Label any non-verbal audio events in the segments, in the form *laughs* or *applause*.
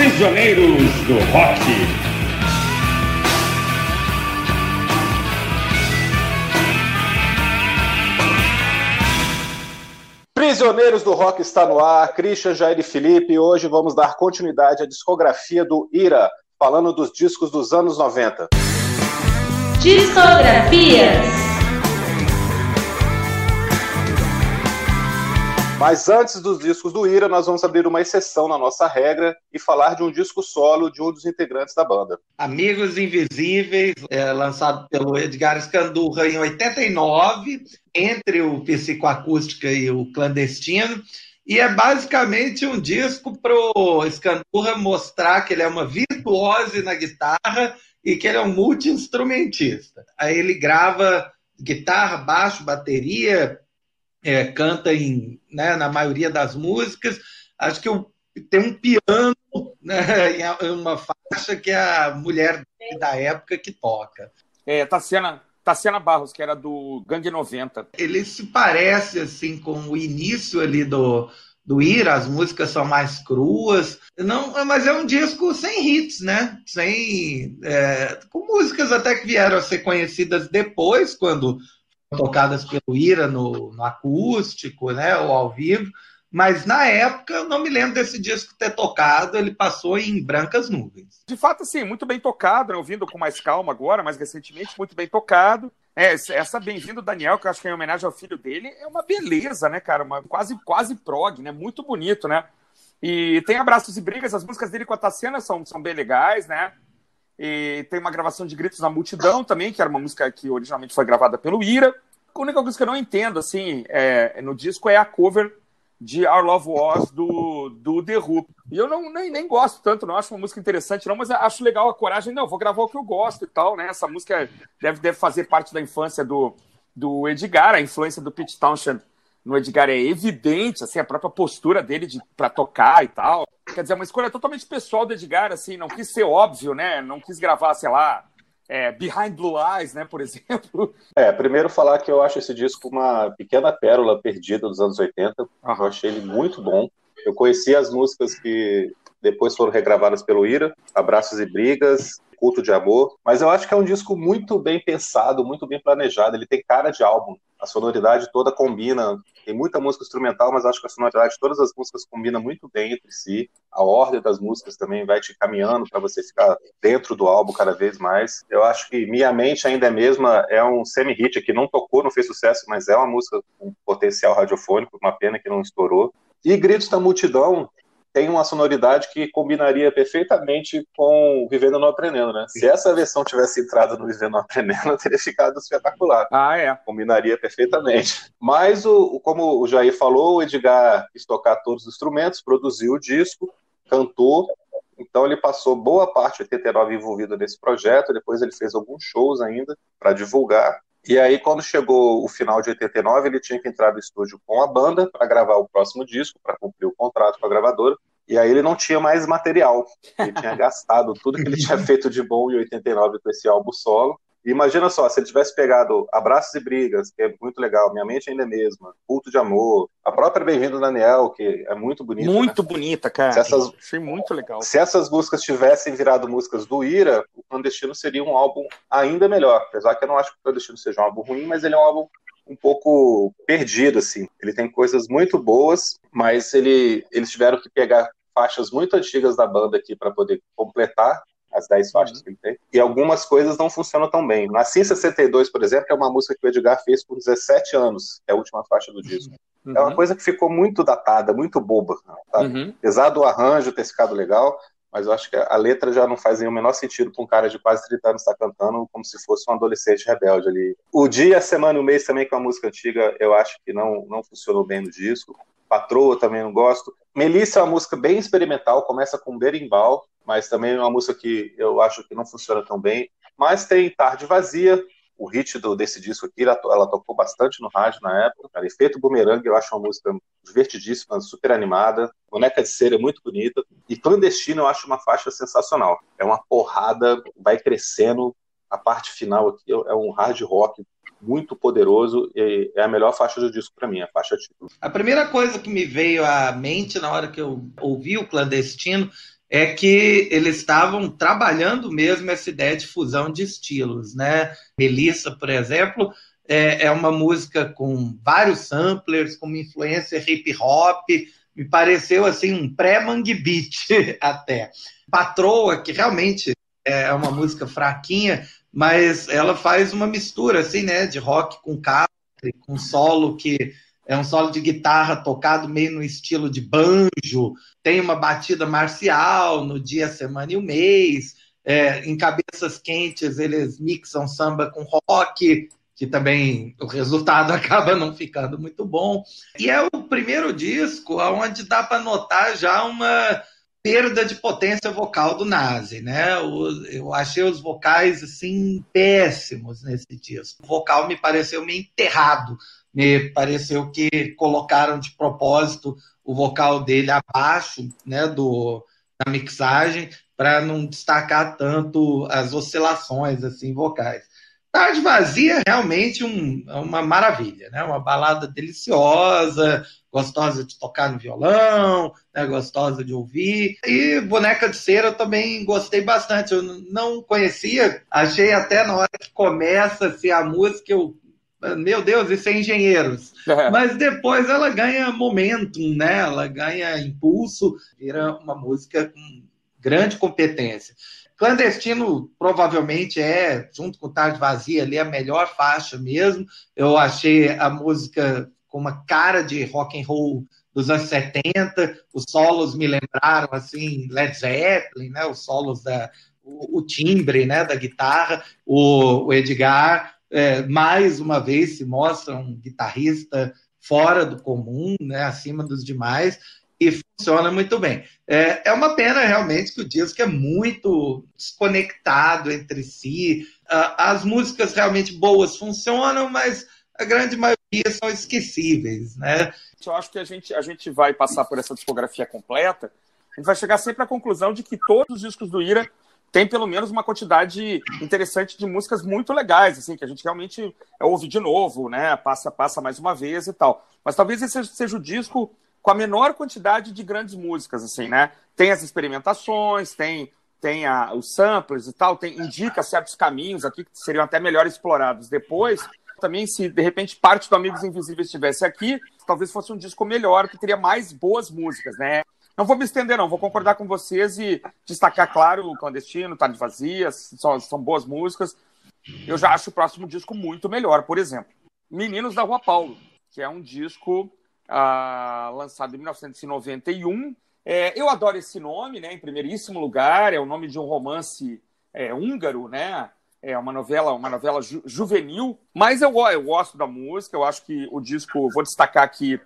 Prisioneiros do Rock. Prisioneiros do Rock está no ar, Christian, Jair e Felipe. Hoje vamos dar continuidade à discografia do Ira, falando dos discos dos anos 90. Discografias. Mas antes dos discos do Ira, nós vamos abrir uma exceção na nossa regra e falar de um disco solo de um dos integrantes da banda. Amigos Invisíveis, é, lançado pelo Edgar Escandurra em 89, entre o Psicoacústica e o Clandestino. E é basicamente um disco para o Escandurra mostrar que ele é uma virtuose na guitarra e que ele é um multi-instrumentista. Aí ele grava guitarra, baixo, bateria, é, canta em, né, na maioria das músicas. Acho que eu, tem um piano né, *laughs* em uma faixa que é a mulher da época que toca. É, Tassiana, Tassiana Barros, que era do Gangue 90. Ele se parece assim com o início ali do, do Ira, as músicas são mais cruas. Não, mas é um disco sem hits, né? Sem, é, com músicas até que vieram a ser conhecidas depois, quando tocadas pelo Ira no, no acústico, né, ou ao vivo, mas na época eu não me lembro desse disco ter tocado, ele passou em brancas nuvens. De fato, assim, muito bem tocado, né? ouvindo com mais calma agora, mais recentemente, muito bem tocado. É, essa Bem-vindo Daniel, que eu acho que é em homenagem ao filho dele, é uma beleza, né, cara? Uma, quase, quase prog, né? Muito bonito, né? E tem Abraços e Brigas, as músicas dele com a Tassiana são, são bem legais, né? E tem uma gravação de Gritos na Multidão também, que era uma música que originalmente foi gravada pelo Ira. A única coisa que eu não entendo, assim, é, no disco é a cover de Our Love Was do, do The Who. E eu não, nem, nem gosto tanto, não acho uma música interessante, não, mas acho legal a coragem. Não, vou gravar o que eu gosto e tal, né? Essa música deve, deve fazer parte da infância do, do Edgar, a influência do Pete Townshend no Edgar é evidente, assim, a própria postura dele de, para tocar e tal. Quer dizer, é uma escolha totalmente pessoal do Edgar, assim, não quis ser óbvio, né? Não quis gravar, sei lá, é, Behind Blue Eyes, né, por *laughs* exemplo. É, primeiro falar que eu acho esse disco uma pequena pérola perdida dos anos 80. Ah. Eu achei ele muito bom. Eu conheci as músicas que depois foram regravadas pelo Ira, Abraços e Brigas, Culto de Amor, mas eu acho que é um disco muito bem pensado, muito bem planejado, ele tem cara de álbum, a sonoridade toda combina, tem muita música instrumental, mas acho que a sonoridade de todas as músicas combina muito bem entre si, a ordem das músicas também vai te caminhando para você ficar dentro do álbum cada vez mais. Eu acho que Minha Mente Ainda é Mesma é um semi-hit que não tocou, não fez sucesso, mas é uma música com potencial radiofônico, uma pena que não estourou. E Gritos da Multidão tem uma sonoridade que combinaria perfeitamente com Vivendo Não Aprendendo, né? Se essa versão tivesse entrado no Vivendo Não Aprendendo, *laughs* teria ficado espetacular. Ah, é. Combinaria perfeitamente. Mas, o, como o Jair falou, o Edgar quis tocar todos os instrumentos, produziu o disco, cantou, então ele passou boa parte de 89 envolvido nesse projeto, depois ele fez alguns shows ainda para divulgar. E aí, quando chegou o final de 89, ele tinha que entrar no estúdio com a banda para gravar o próximo disco, para cumprir o contrato com a gravadora. E aí ele não tinha mais material. Ele tinha *laughs* gastado tudo que ele tinha feito de bom em 89 com esse álbum solo. Imagina só, se ele tivesse pegado Abraços e Brigas, que é muito legal, Minha Mente Ainda é Mesma, Culto de Amor, a própria Bem-vindo Daniel, que é muito bonita. Muito né? bonita, cara. Se essas, Achei muito legal. Se essas músicas tivessem virado músicas do Ira, o Clandestino seria um álbum ainda melhor. Apesar que eu não acho que o Clandestino seja um álbum ruim, mas ele é um álbum um pouco perdido, assim. Ele tem coisas muito boas, mas ele, eles tiveram que pegar faixas muito antigas da banda aqui para poder completar as 10 faixas uhum. que ele tem, e algumas coisas não funcionam tão bem. Nasci em 62, por exemplo, é uma música que o Edgar fez por 17 anos, é a última faixa do disco. Uhum. É uma coisa que ficou muito datada, muito boba. Uhum. Apesar do arranjo ter ficado legal, mas eu acho que a letra já não faz nenhum menor sentido para um cara de quase 30 anos estar tá cantando como se fosse um adolescente rebelde ali. O dia, a semana e o mês também, que é uma música antiga, eu acho que não, não funcionou bem no disco. Patroa também não gosto. Melissa é uma música bem experimental, começa com berimbau, mas também é uma música que eu acho que não funciona tão bem. Mas tem Tarde Vazia, o hit do, desse disco aqui, ela, ela, tocou bastante no rádio na época. Cara, Efeito Bumerangue, eu acho uma música divertidíssima, super animada. Boneca de Cera é muito bonita. E Clandestino eu acho uma faixa sensacional. É uma porrada, vai crescendo. A parte final aqui é um hard rock muito poderoso e é a melhor faixa do disco para mim, a faixa título. A primeira coisa que me veio à mente na hora que eu ouvi o Clandestino é que eles estavam trabalhando mesmo essa ideia de fusão de estilos, né? Melissa, por exemplo, é, é uma música com vários samplers, com uma influência hip hop, me pareceu assim um pré-mangue beat *laughs* até. Patroa, que realmente é uma música fraquinha, mas ela faz uma mistura assim, né, de rock com country, com solo que é um solo de guitarra tocado meio no estilo de banjo, tem uma batida marcial no dia, semana e o mês. É, em cabeças quentes eles mixam samba com rock, que também o resultado *laughs* acaba não ficando muito bom. E é o primeiro disco onde dá para notar já uma perda de potência vocal do Nazi, né? Eu achei os vocais assim péssimos nesse disco. O vocal me pareceu meio enterrado me pareceu que colocaram de propósito o vocal dele abaixo né, do, da mixagem para não destacar tanto as oscilações assim vocais. Tarde Vazia é realmente um, é uma maravilha, né? uma balada deliciosa, gostosa de tocar no violão, né? gostosa de ouvir. E Boneca de Cera eu também gostei bastante. Eu não conhecia, achei até na hora que começa assim, a música, eu meu Deus, isso é engenheiros. É. Mas depois ela ganha momentum, né? Ela ganha impulso, vira uma música com grande competência. Clandestino provavelmente é, junto com Tarde Vazia, ali a melhor faixa mesmo. Eu achei a música com uma cara de rock and roll dos anos 70. Os solos me lembraram assim Led Zeppelin, né? Os solos da o, o timbre, né, da guitarra, o, o Edgar é, mais uma vez se mostra um guitarrista fora do comum, né, acima dos demais, e funciona muito bem. É, é uma pena realmente que o disco é muito desconectado entre si. as músicas realmente boas funcionam, mas a grande maioria são esquecíveis, né? Eu acho que a gente, a gente vai passar por essa discografia completa, a gente vai chegar sempre à conclusão de que todos os discos do Ira tem pelo menos uma quantidade interessante de músicas muito legais, assim, que a gente realmente ouve de novo, né? Passa, passa mais uma vez e tal. Mas talvez esse seja o disco com a menor quantidade de grandes músicas, assim, né? Tem as experimentações, tem, tem a, os samplers e tal, tem, indica certos caminhos aqui que seriam até melhor explorados depois. Também, se de repente parte do Amigos Invisíveis estivesse aqui, talvez fosse um disco melhor, que teria mais boas músicas, né? Não vou me estender, não. Vou concordar com vocês e destacar, claro, o Clandestino, Tarde Vazia, são, são boas músicas. Eu já acho o próximo disco muito melhor, por exemplo. Meninos da Rua Paulo, que é um disco ah, lançado em 1991. É, eu adoro esse nome, né? Em primeiríssimo lugar, é o nome de um romance é, húngaro, né? É uma novela, uma novela ju juvenil. Mas eu, eu gosto da música. Eu acho que o disco, vou destacar aqui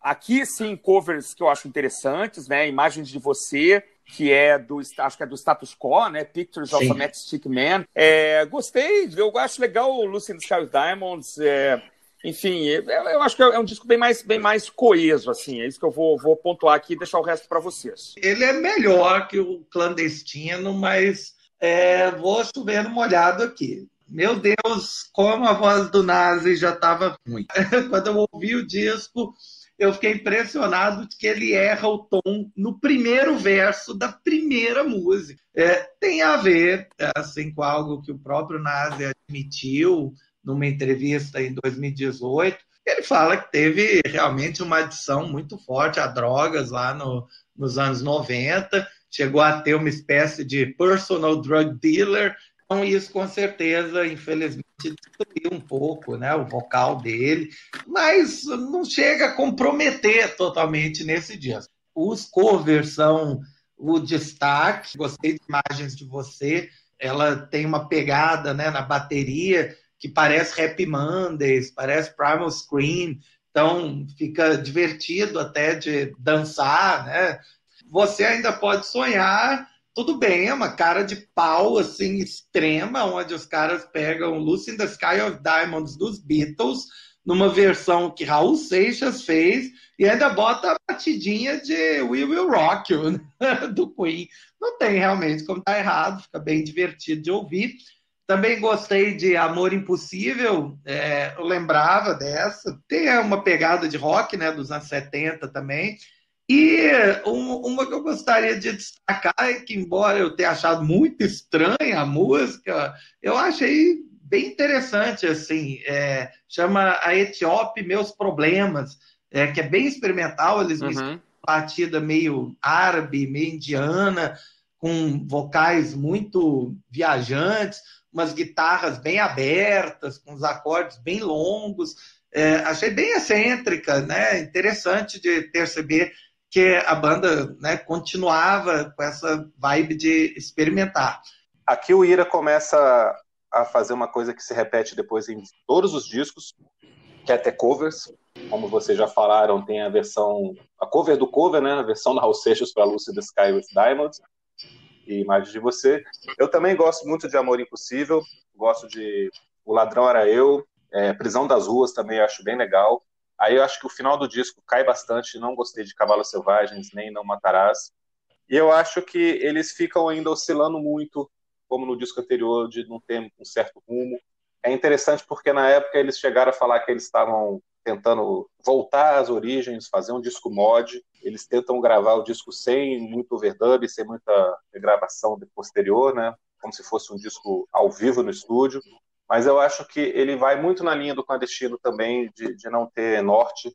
Aqui, sim, covers que eu acho interessantes, né? Imagens de você, que é do, acho que é do Status Quo, né? Pictures sim. of a Matchstick Man. É, gostei, eu acho legal o Lucy in the Sky Diamonds. É, enfim, eu acho que é um disco bem mais, bem mais coeso, assim. É isso que eu vou, vou pontuar aqui e deixar o resto para vocês. Ele é melhor que o Clandestino, mas é, vou chover molhado aqui. Meu Deus, como a voz do Nazi já estava ruim. *laughs* Quando eu ouvi o disco, eu fiquei impressionado de que ele erra o tom no primeiro verso da primeira música. É, tem a ver, assim, com algo que o próprio Nazi admitiu numa entrevista em 2018. Ele fala que teve realmente uma adição muito forte a drogas lá no, nos anos 90, chegou a ter uma espécie de personal drug dealer. Então, isso com certeza, infelizmente, destruiu um pouco né, o vocal dele, mas não chega a comprometer totalmente nesse dia. Os covers são o destaque, gostei de imagens de você, ela tem uma pegada né, na bateria que parece Happy Mondays, parece Primal Scream, então fica divertido até de dançar, né? Você ainda pode sonhar tudo bem, é uma cara de pau assim extrema, onde os caras pegam Lucy in the Sky of Diamonds dos Beatles, numa versão que Raul Seixas fez, e ainda bota a batidinha de We Will Rock You, *laughs* né? do Queen. Não tem realmente como tá errado, fica bem divertido de ouvir. Também gostei de Amor Impossível, é, eu lembrava dessa. Tem uma pegada de rock, né, dos anos 70 também. E uma que eu gostaria de destacar é que, embora eu tenha achado muito estranha a música, eu achei bem interessante, assim, é, chama A Etiópia Meus Problemas, é, que é bem experimental, eles uhum. batida meio árabe, meio indiana, com vocais muito viajantes, umas guitarras bem abertas, com os acordes bem longos. É, achei bem excêntrica, né? Interessante de perceber que a banda né, continuava com essa vibe de experimentar. Aqui o Ira começa a fazer uma coisa que se repete depois em todos os discos, que é ter covers. Como vocês já falaram, tem a versão, a cover do cover, né? A versão da Raul Seixas para Lucy the Sky with Diamonds e Imagens de Você. Eu também gosto muito de Amor Impossível, gosto de O Ladrão Era Eu, é, Prisão das Ruas também acho bem legal. Aí eu acho que o final do disco cai bastante, não gostei de Cavalos Selvagens, nem Não Matarás. E eu acho que eles ficam ainda oscilando muito, como no disco anterior, de não ter um certo rumo. É interessante porque na época eles chegaram a falar que eles estavam tentando voltar às origens, fazer um disco mod. Eles tentam gravar o disco sem muito overdub, sem muita gravação posterior, né? Como se fosse um disco ao vivo no estúdio mas eu acho que ele vai muito na linha do clandestino também, de, de não ter norte,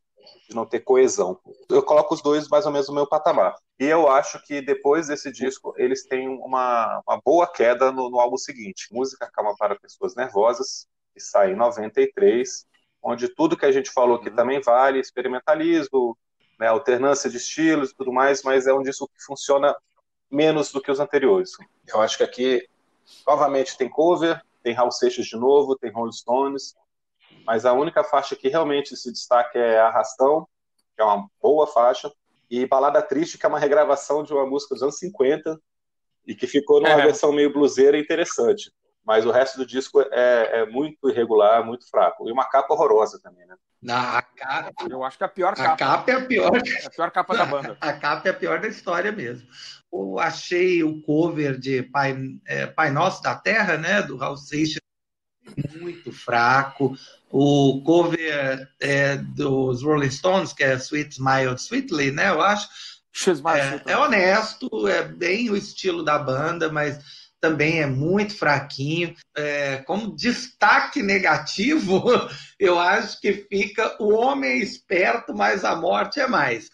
de não ter coesão. Eu coloco os dois mais ou menos no meu patamar. E eu acho que depois desse disco, eles têm uma, uma boa queda no, no álbum seguinte. Música Calma para Pessoas Nervosas, que sai em 93, onde tudo que a gente falou que também vale, experimentalismo, né, alternância de estilos e tudo mais, mas é um disco que funciona menos do que os anteriores. Eu acho que aqui, novamente, tem cover, tem Raul Seixas de novo, tem Rolling Stones, mas a única faixa que realmente se destaca é Arrastão, que é uma boa faixa, e Balada Triste, que é uma regravação de uma música dos anos 50 e que ficou numa é. versão meio bluseira interessante. Mas o resto do disco é, é, muito irregular, muito fraco. E uma capa horrorosa também, né? Na, a capa, eu acho que é a pior capa. A capa é a pior. É a pior capa da banda. A, *laughs* a capa é a pior da história mesmo eu achei o cover de Pai, é, Pai Nosso da Terra, né, do Raul Seixas, muito fraco. O cover é, dos Rolling Stones, que é Sweet Smile Sweetly, né, eu acho, é, é, honesto, é bem o estilo da banda, mas também é muito fraquinho. É, como destaque negativo, *laughs* eu acho que fica o homem esperto, mas a morte é mais.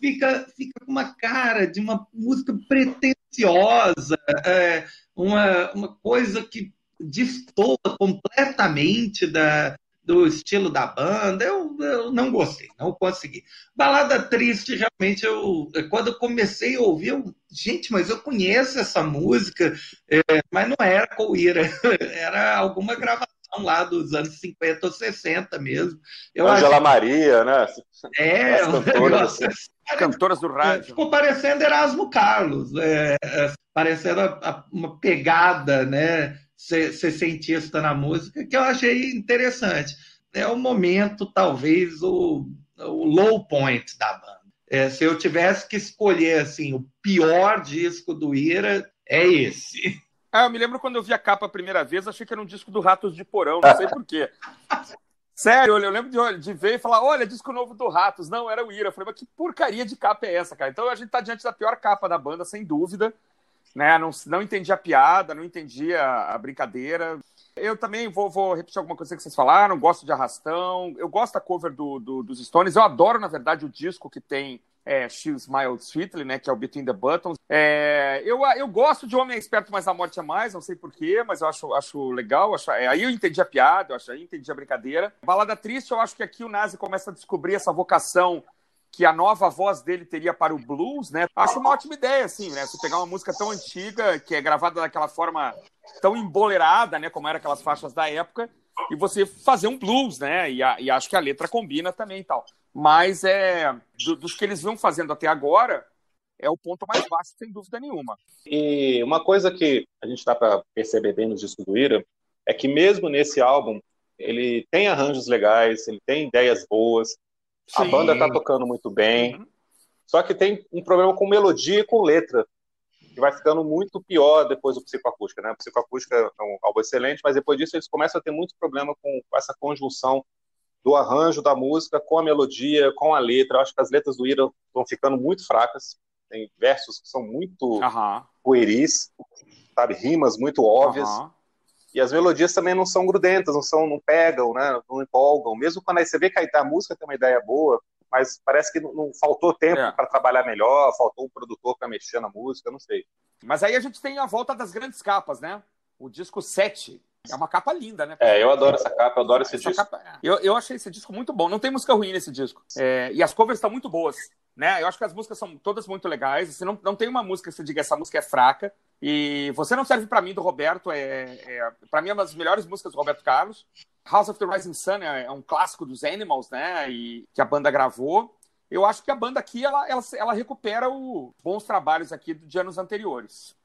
Fica, fica com uma cara de uma música pretensiosa, é, uma, uma coisa que destoa completamente da, do estilo da banda. Eu, eu não gostei, não consegui. Balada triste, realmente, eu quando eu comecei a ouvir, eu, gente, mas eu conheço essa música, é, mas não era Coira, *laughs* era alguma gravação lá dos anos 50 ou 60 mesmo. Eu Angela acho... Maria, né? É, cantoras, cantoras do rádio. Ficou parecendo Erasmo Carlos, é, é, parecendo a, a, uma pegada, né? Ser, ser cientista na música, que eu achei interessante. É o momento, talvez, o, o low point da banda. É, se eu tivesse que escolher assim, o pior disco do Ira, é esse. Ah, eu me lembro quando eu vi a capa a primeira vez, achei que era um disco do Ratos de Porão, não sei porquê. *laughs* Sério, eu lembro de, de, ver e falar, olha, disco novo do Ratos. Não, era o Ira. Eu falei, mas que porcaria de capa é essa, cara? Então a gente tá diante da pior capa da banda, sem dúvida. Né? Não, não entendi a piada, não entendi a, a brincadeira. Eu também vou, vou, repetir alguma coisa que vocês falaram, gosto de arrastão, eu gosto da cover do, do, dos Stones, eu adoro, na verdade, o disco que tem é, She Smiled Sweetly, né, que é o Between the Buttons. É, eu, eu gosto de Homem Esperto, mas a Morte é Mais, não sei porquê, mas eu acho, acho legal. Acho, é, aí eu entendi a piada, eu acho, aí entendi a brincadeira. Balada Triste, eu acho que aqui o Nazi começa a descobrir essa vocação que a nova voz dele teria para o blues, né? Acho uma ótima ideia, assim, né? Você pegar uma música tão antiga, que é gravada daquela forma tão emboleirada, né? Como eram aquelas faixas da época, e você fazer um blues, né? E, a, e acho que a letra combina também e tal mas é do, dos que eles vão fazendo até agora, é o ponto mais baixo, sem dúvida nenhuma. E uma coisa que a gente dá para perceber bem nos discos do Ira é que mesmo nesse álbum ele tem arranjos legais, ele tem ideias boas, Sim. a banda está tocando muito bem, uhum. só que tem um problema com melodia e com letra, que vai ficando muito pior depois do Psicoacústica. Né? O Psicoacústica é um álbum excelente, mas depois disso eles começam a ter muito problema com essa conjunção do arranjo da música com a melodia, com a letra. Eu acho que as letras do Ira estão ficando muito fracas. Tem versos que são muito Aham. pueris, sabe? Rimas muito óbvias. aham. E as melodias também não são grudentas, não são, não pegam, né? Não empolgam. Mesmo quando aí você vê que a música tem uma ideia boa, mas parece que não, não faltou tempo É. para trabalhar melhor, faltou um produtor para mexer na música, não sei. Mas aí a gente tem a volta das grandes capas, né? O disco 7. É uma capa linda, né? É, eu adoro essa capa, eu adoro esse Essa disco. capa- eu, eu achei esse disco muito bom. Não tem música ruim nesse disco. É, e as covers estão muito boas. Né? Eu acho que as músicas são todas muito legais. Você não, não tem uma música que você diga essa música é fraca. E Você Não Serve Pra Mim, do Roberto, é, é para mim é uma das melhores músicas do Roberto Carlos. House of the Rising Sun é, é um clássico dos Animals, né? E que a banda gravou. Eu acho que a banda aqui ela, ela, ela recupera os bons trabalhos aqui de anos anteriores.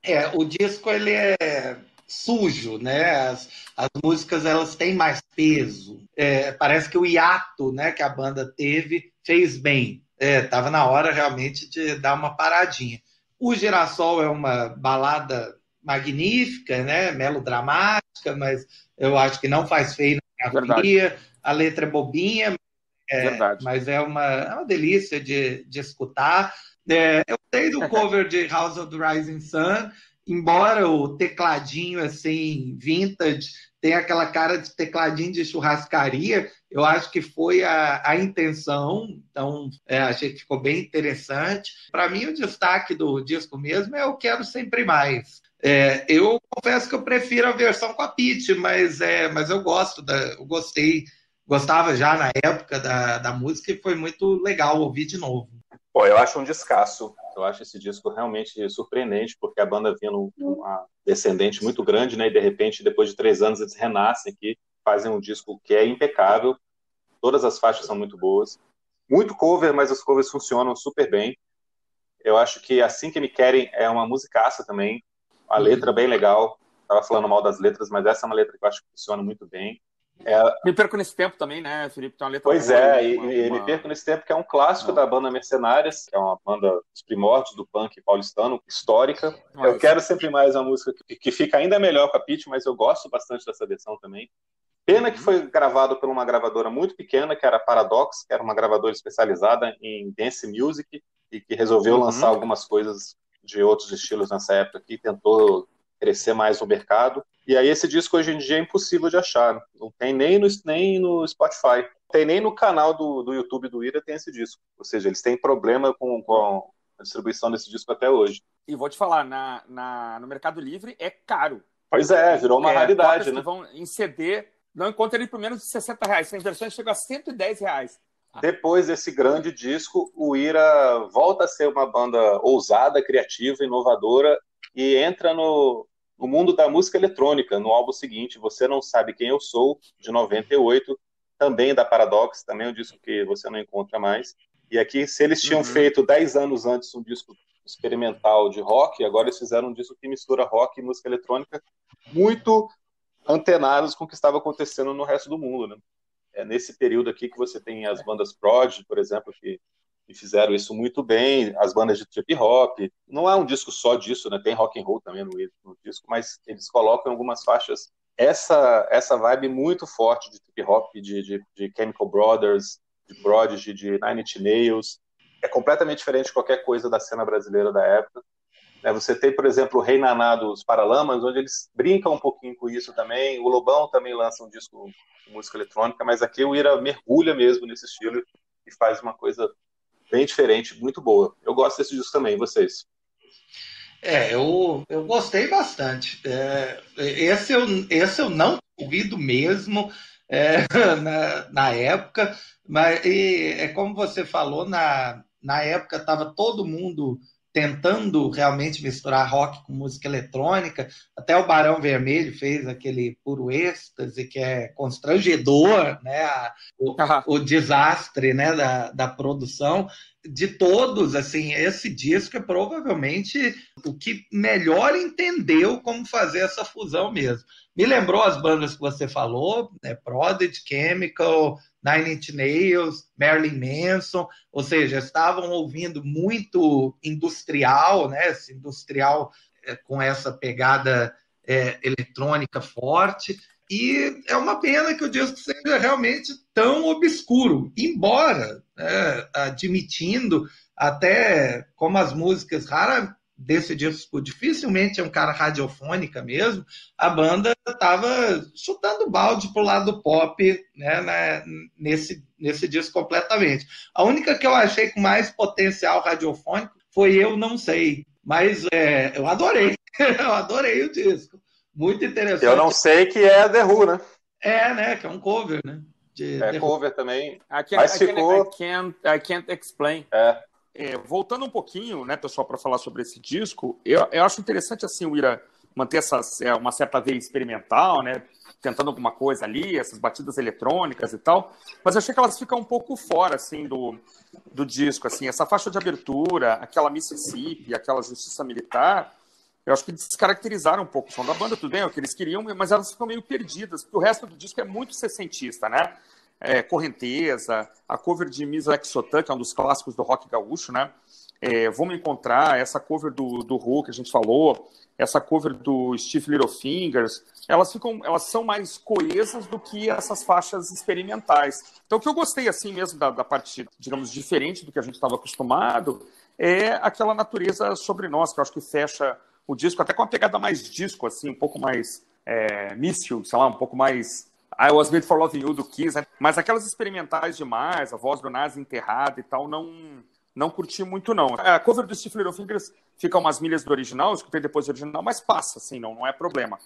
É, o disco ele é sujo, né? As, as músicas elas têm mais peso. É, parece que o hiato, né, que a banda teve fez bem. É, tava na hora realmente de dar uma paradinha. O Girassol é uma balada magnífica, né? Melodramática, mas eu acho que não faz feio na harmonia. A letra é bobinha, é, mas é uma, é uma delícia de, de escutar. É, eu sei do *laughs* cover de House of the Rising Sun, embora o tecladinho assim, vintage, tenha aquela cara de tecladinho de churrascaria, eu acho que foi a, a intenção, então é, achei que ficou bem interessante. Para mim, o destaque do disco mesmo é Eu Quero Sempre Mais. É, eu confesso que eu prefiro a versão com a Pete, mas, é, mas eu gosto, da, eu gostei, gostava já na época da, da música e foi muito legal ouvir de novo. Pô, eu acho um descasso. Eu acho esse disco realmente surpreendente, porque a banda vinha numa descendente muito grande, né? E de repente, depois de três anos, eles renascem aqui, fazem um disco que é impecável. Todas as faixas são muito boas. Muito cover, mas os covers funcionam super bem. Eu acho que Assim Que Me Querem é uma musicaça também. A letra bem legal. Tava falando mal das letras, mas essa é uma letra que eu acho que funciona muito bem. É, Me perco nesse tempo também, né, Felipe? Tem uma letra Pois é, e, uma- e uma- Me Perco Nesse Tempo, que é um clássico Não. da banda Mercenárias, que é uma banda dos primórdios do punk paulistano, histórica. Mas- Eu quero sempre mais uma música que, que fica ainda melhor com a Pitty, mas eu gosto bastante dessa versão também. Pena que foi gravado por uma gravadora muito pequena, que era Paradox, que era uma gravadora especializada em dance music e que resolveu Uhum. lançar algumas coisas de outros estilos nessa época e tentou crescer mais o mercado. E aí esse disco hoje em dia é impossível de achar. Não tem nem no, nem no Spotify. Não tem nem no canal do, do YouTube do Ira tem esse disco. Ou seja, eles têm problema com, com a distribuição desse disco até hoje. E vou te falar, na, na- no Mercado Livre é caro. Pois é, virou uma É, raridade, né? vão em CD, não encontra ele por menos de 60 reais. Tem versões que chegam a 110 reais. Depois desse grande disco, o Ira volta a ser uma banda ousada, criativa, inovadora e entra no, no mundo da música eletrônica, no álbum seguinte, Você Não Sabe Quem Eu Sou, de 98, também da Paradox, também é um disco que você não encontra mais. E aqui, se eles tinham Uhum. feito 10 anos antes um disco experimental de rock, agora eles fizeram um disco que mistura rock e música eletrônica, muito antenados com o que estava acontecendo no resto do mundo, né? É nesse período aqui que você tem as bandas prog, por exemplo, que, que fizeram isso muito bem, as bandas de trip hop. Não é um disco só disso, né? Tem rock and roll também no, no disco, mas eles colocam algumas faixas essa essa vibe muito forte de trip hop, de, de, de Chemical Brothers, de Prodigy, de Nine Inch Nails. É completamente diferente de qualquer coisa da cena brasileira da época. Né, Você tem, por exemplo, o Rei Naná dos Paralamas, onde eles brincam um pouquinho com isso também. O Lobão também lança um disco de música eletrônica, mas aqui o Ira mergulha mesmo nesse estilo e faz uma coisa bem diferente, muito boa. Eu gosto desse disco também, vocês? É, eu, eu gostei bastante. É, esse, eu, esse eu não ouvido mesmo é, *laughs* na, na época, mas e, é como você falou, na, na época estava todo mundo tentando realmente misturar rock com música eletrônica. Até o Barão Vermelho fez aquele puro êxtase, que é constrangedor, né? O, o, desastre né? da, da produção. De todos, assim, esse disco é provavelmente o que melhor entendeu como fazer essa fusão mesmo. Me lembrou as bandas que você falou, né? Prodigy, Chemical, Nine Inch Nails, Marilyn Manson, ou seja, estavam ouvindo muito industrial, né? Esse industrial é, com essa pegada é, eletrônica forte. E é uma pena que o disco seja realmente tão obscuro, embora é, admitindo até como as músicas raras desse disco dificilmente é um cara radiofônica mesmo, a banda estava chutando balde pro lado pop né, né, nesse, nesse disco completamente. A única que eu achei com mais potencial radiofônico foi Eu Não Sei, mas é, eu adorei, *laughs* eu adorei o disco. Muito interessante. Eu não sei que é The Who, né? É, né? Que é um cover, né? De é cover também. I can't, Mas ficou... I can't, I can't explain. É. É, voltando um pouquinho, né, pessoal, para falar sobre esse disco, eu, eu acho interessante assim o Ira manter essa, é, uma certa veia experimental, né, tentando alguma coisa ali, essas batidas eletrônicas e tal, mas eu achei que elas ficam um pouco fora assim do, do disco, assim, essa faixa de abertura, aquela Mississippi, aquela Justiça Militar, eu acho que descaracterizaram um pouco o som da banda, tudo bem, é o que eles queriam, mas elas ficam meio perdidas, porque o resto do disco é muito sessentista, né? É, Correnteza, a cover de Miss Exotan, que é um dos clássicos do rock gaúcho, né? É, Vamos Encontrar, essa cover do, do que a gente falou, essa cover do Steve Littlefingers, elas ficam, elas são mais coesas do que essas faixas experimentais. Então, o que eu gostei assim mesmo da, da parte, digamos, diferente do que a gente estava acostumado, é aquela natureza sobre nós, que eu acho que fecha o disco, até com uma pegada mais disco, assim, um pouco mais é, míssil, sei lá, um pouco mais I Was Made for Loving You do Kiss, né? mas aquelas experimentais demais, a voz do Nazi enterrada e tal, não não curti muito, não. A cover do Steve Fingers fica umas milhas do original, escutei depois do original, mas passa, assim, não, não é problema.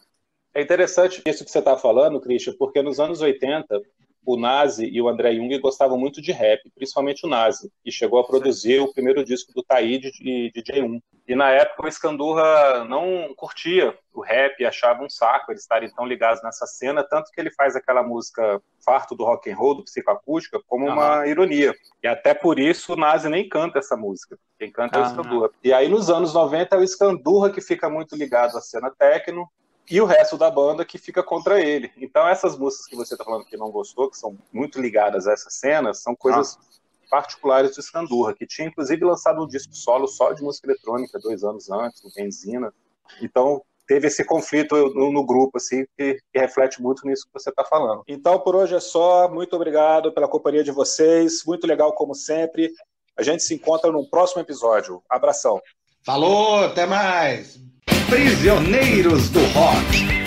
É interessante isso que você está falando, Christian, porque nos anos 80, o Nazi e o André Jung gostavam muito de rap, principalmente o Nazi, que chegou a produzir o primeiro disco do Taíde de DJ1. E na época o Escandurra não curtia o rap, achava um saco eles estarem tão ligados nessa cena, tanto que ele faz aquela música farto do rock and roll, do psicoacústica, como uhum. uma ironia. E até por isso o Nazi nem canta essa música. Quem canta uhum. é o Escandurra. E aí nos anos 90 é o Escandurra que fica muito ligado à cena techno, e o resto da banda que fica contra ele. Então essas músicas que você está falando que não gostou, que são muito ligadas a essa cena, são coisas ah. particulares do Escandurra, que tinha inclusive lançado um disco solo só de música eletrônica dois anos antes, do Benzina. Então teve esse conflito no, no grupo, assim, que, que, reflete muito nisso que você está falando. Então por hoje é só. Muito obrigado pela companhia de vocês. Muito legal como sempre. A gente se encontra no próximo episódio. Abração. Falou, até mais. Prisioneiros do Rock.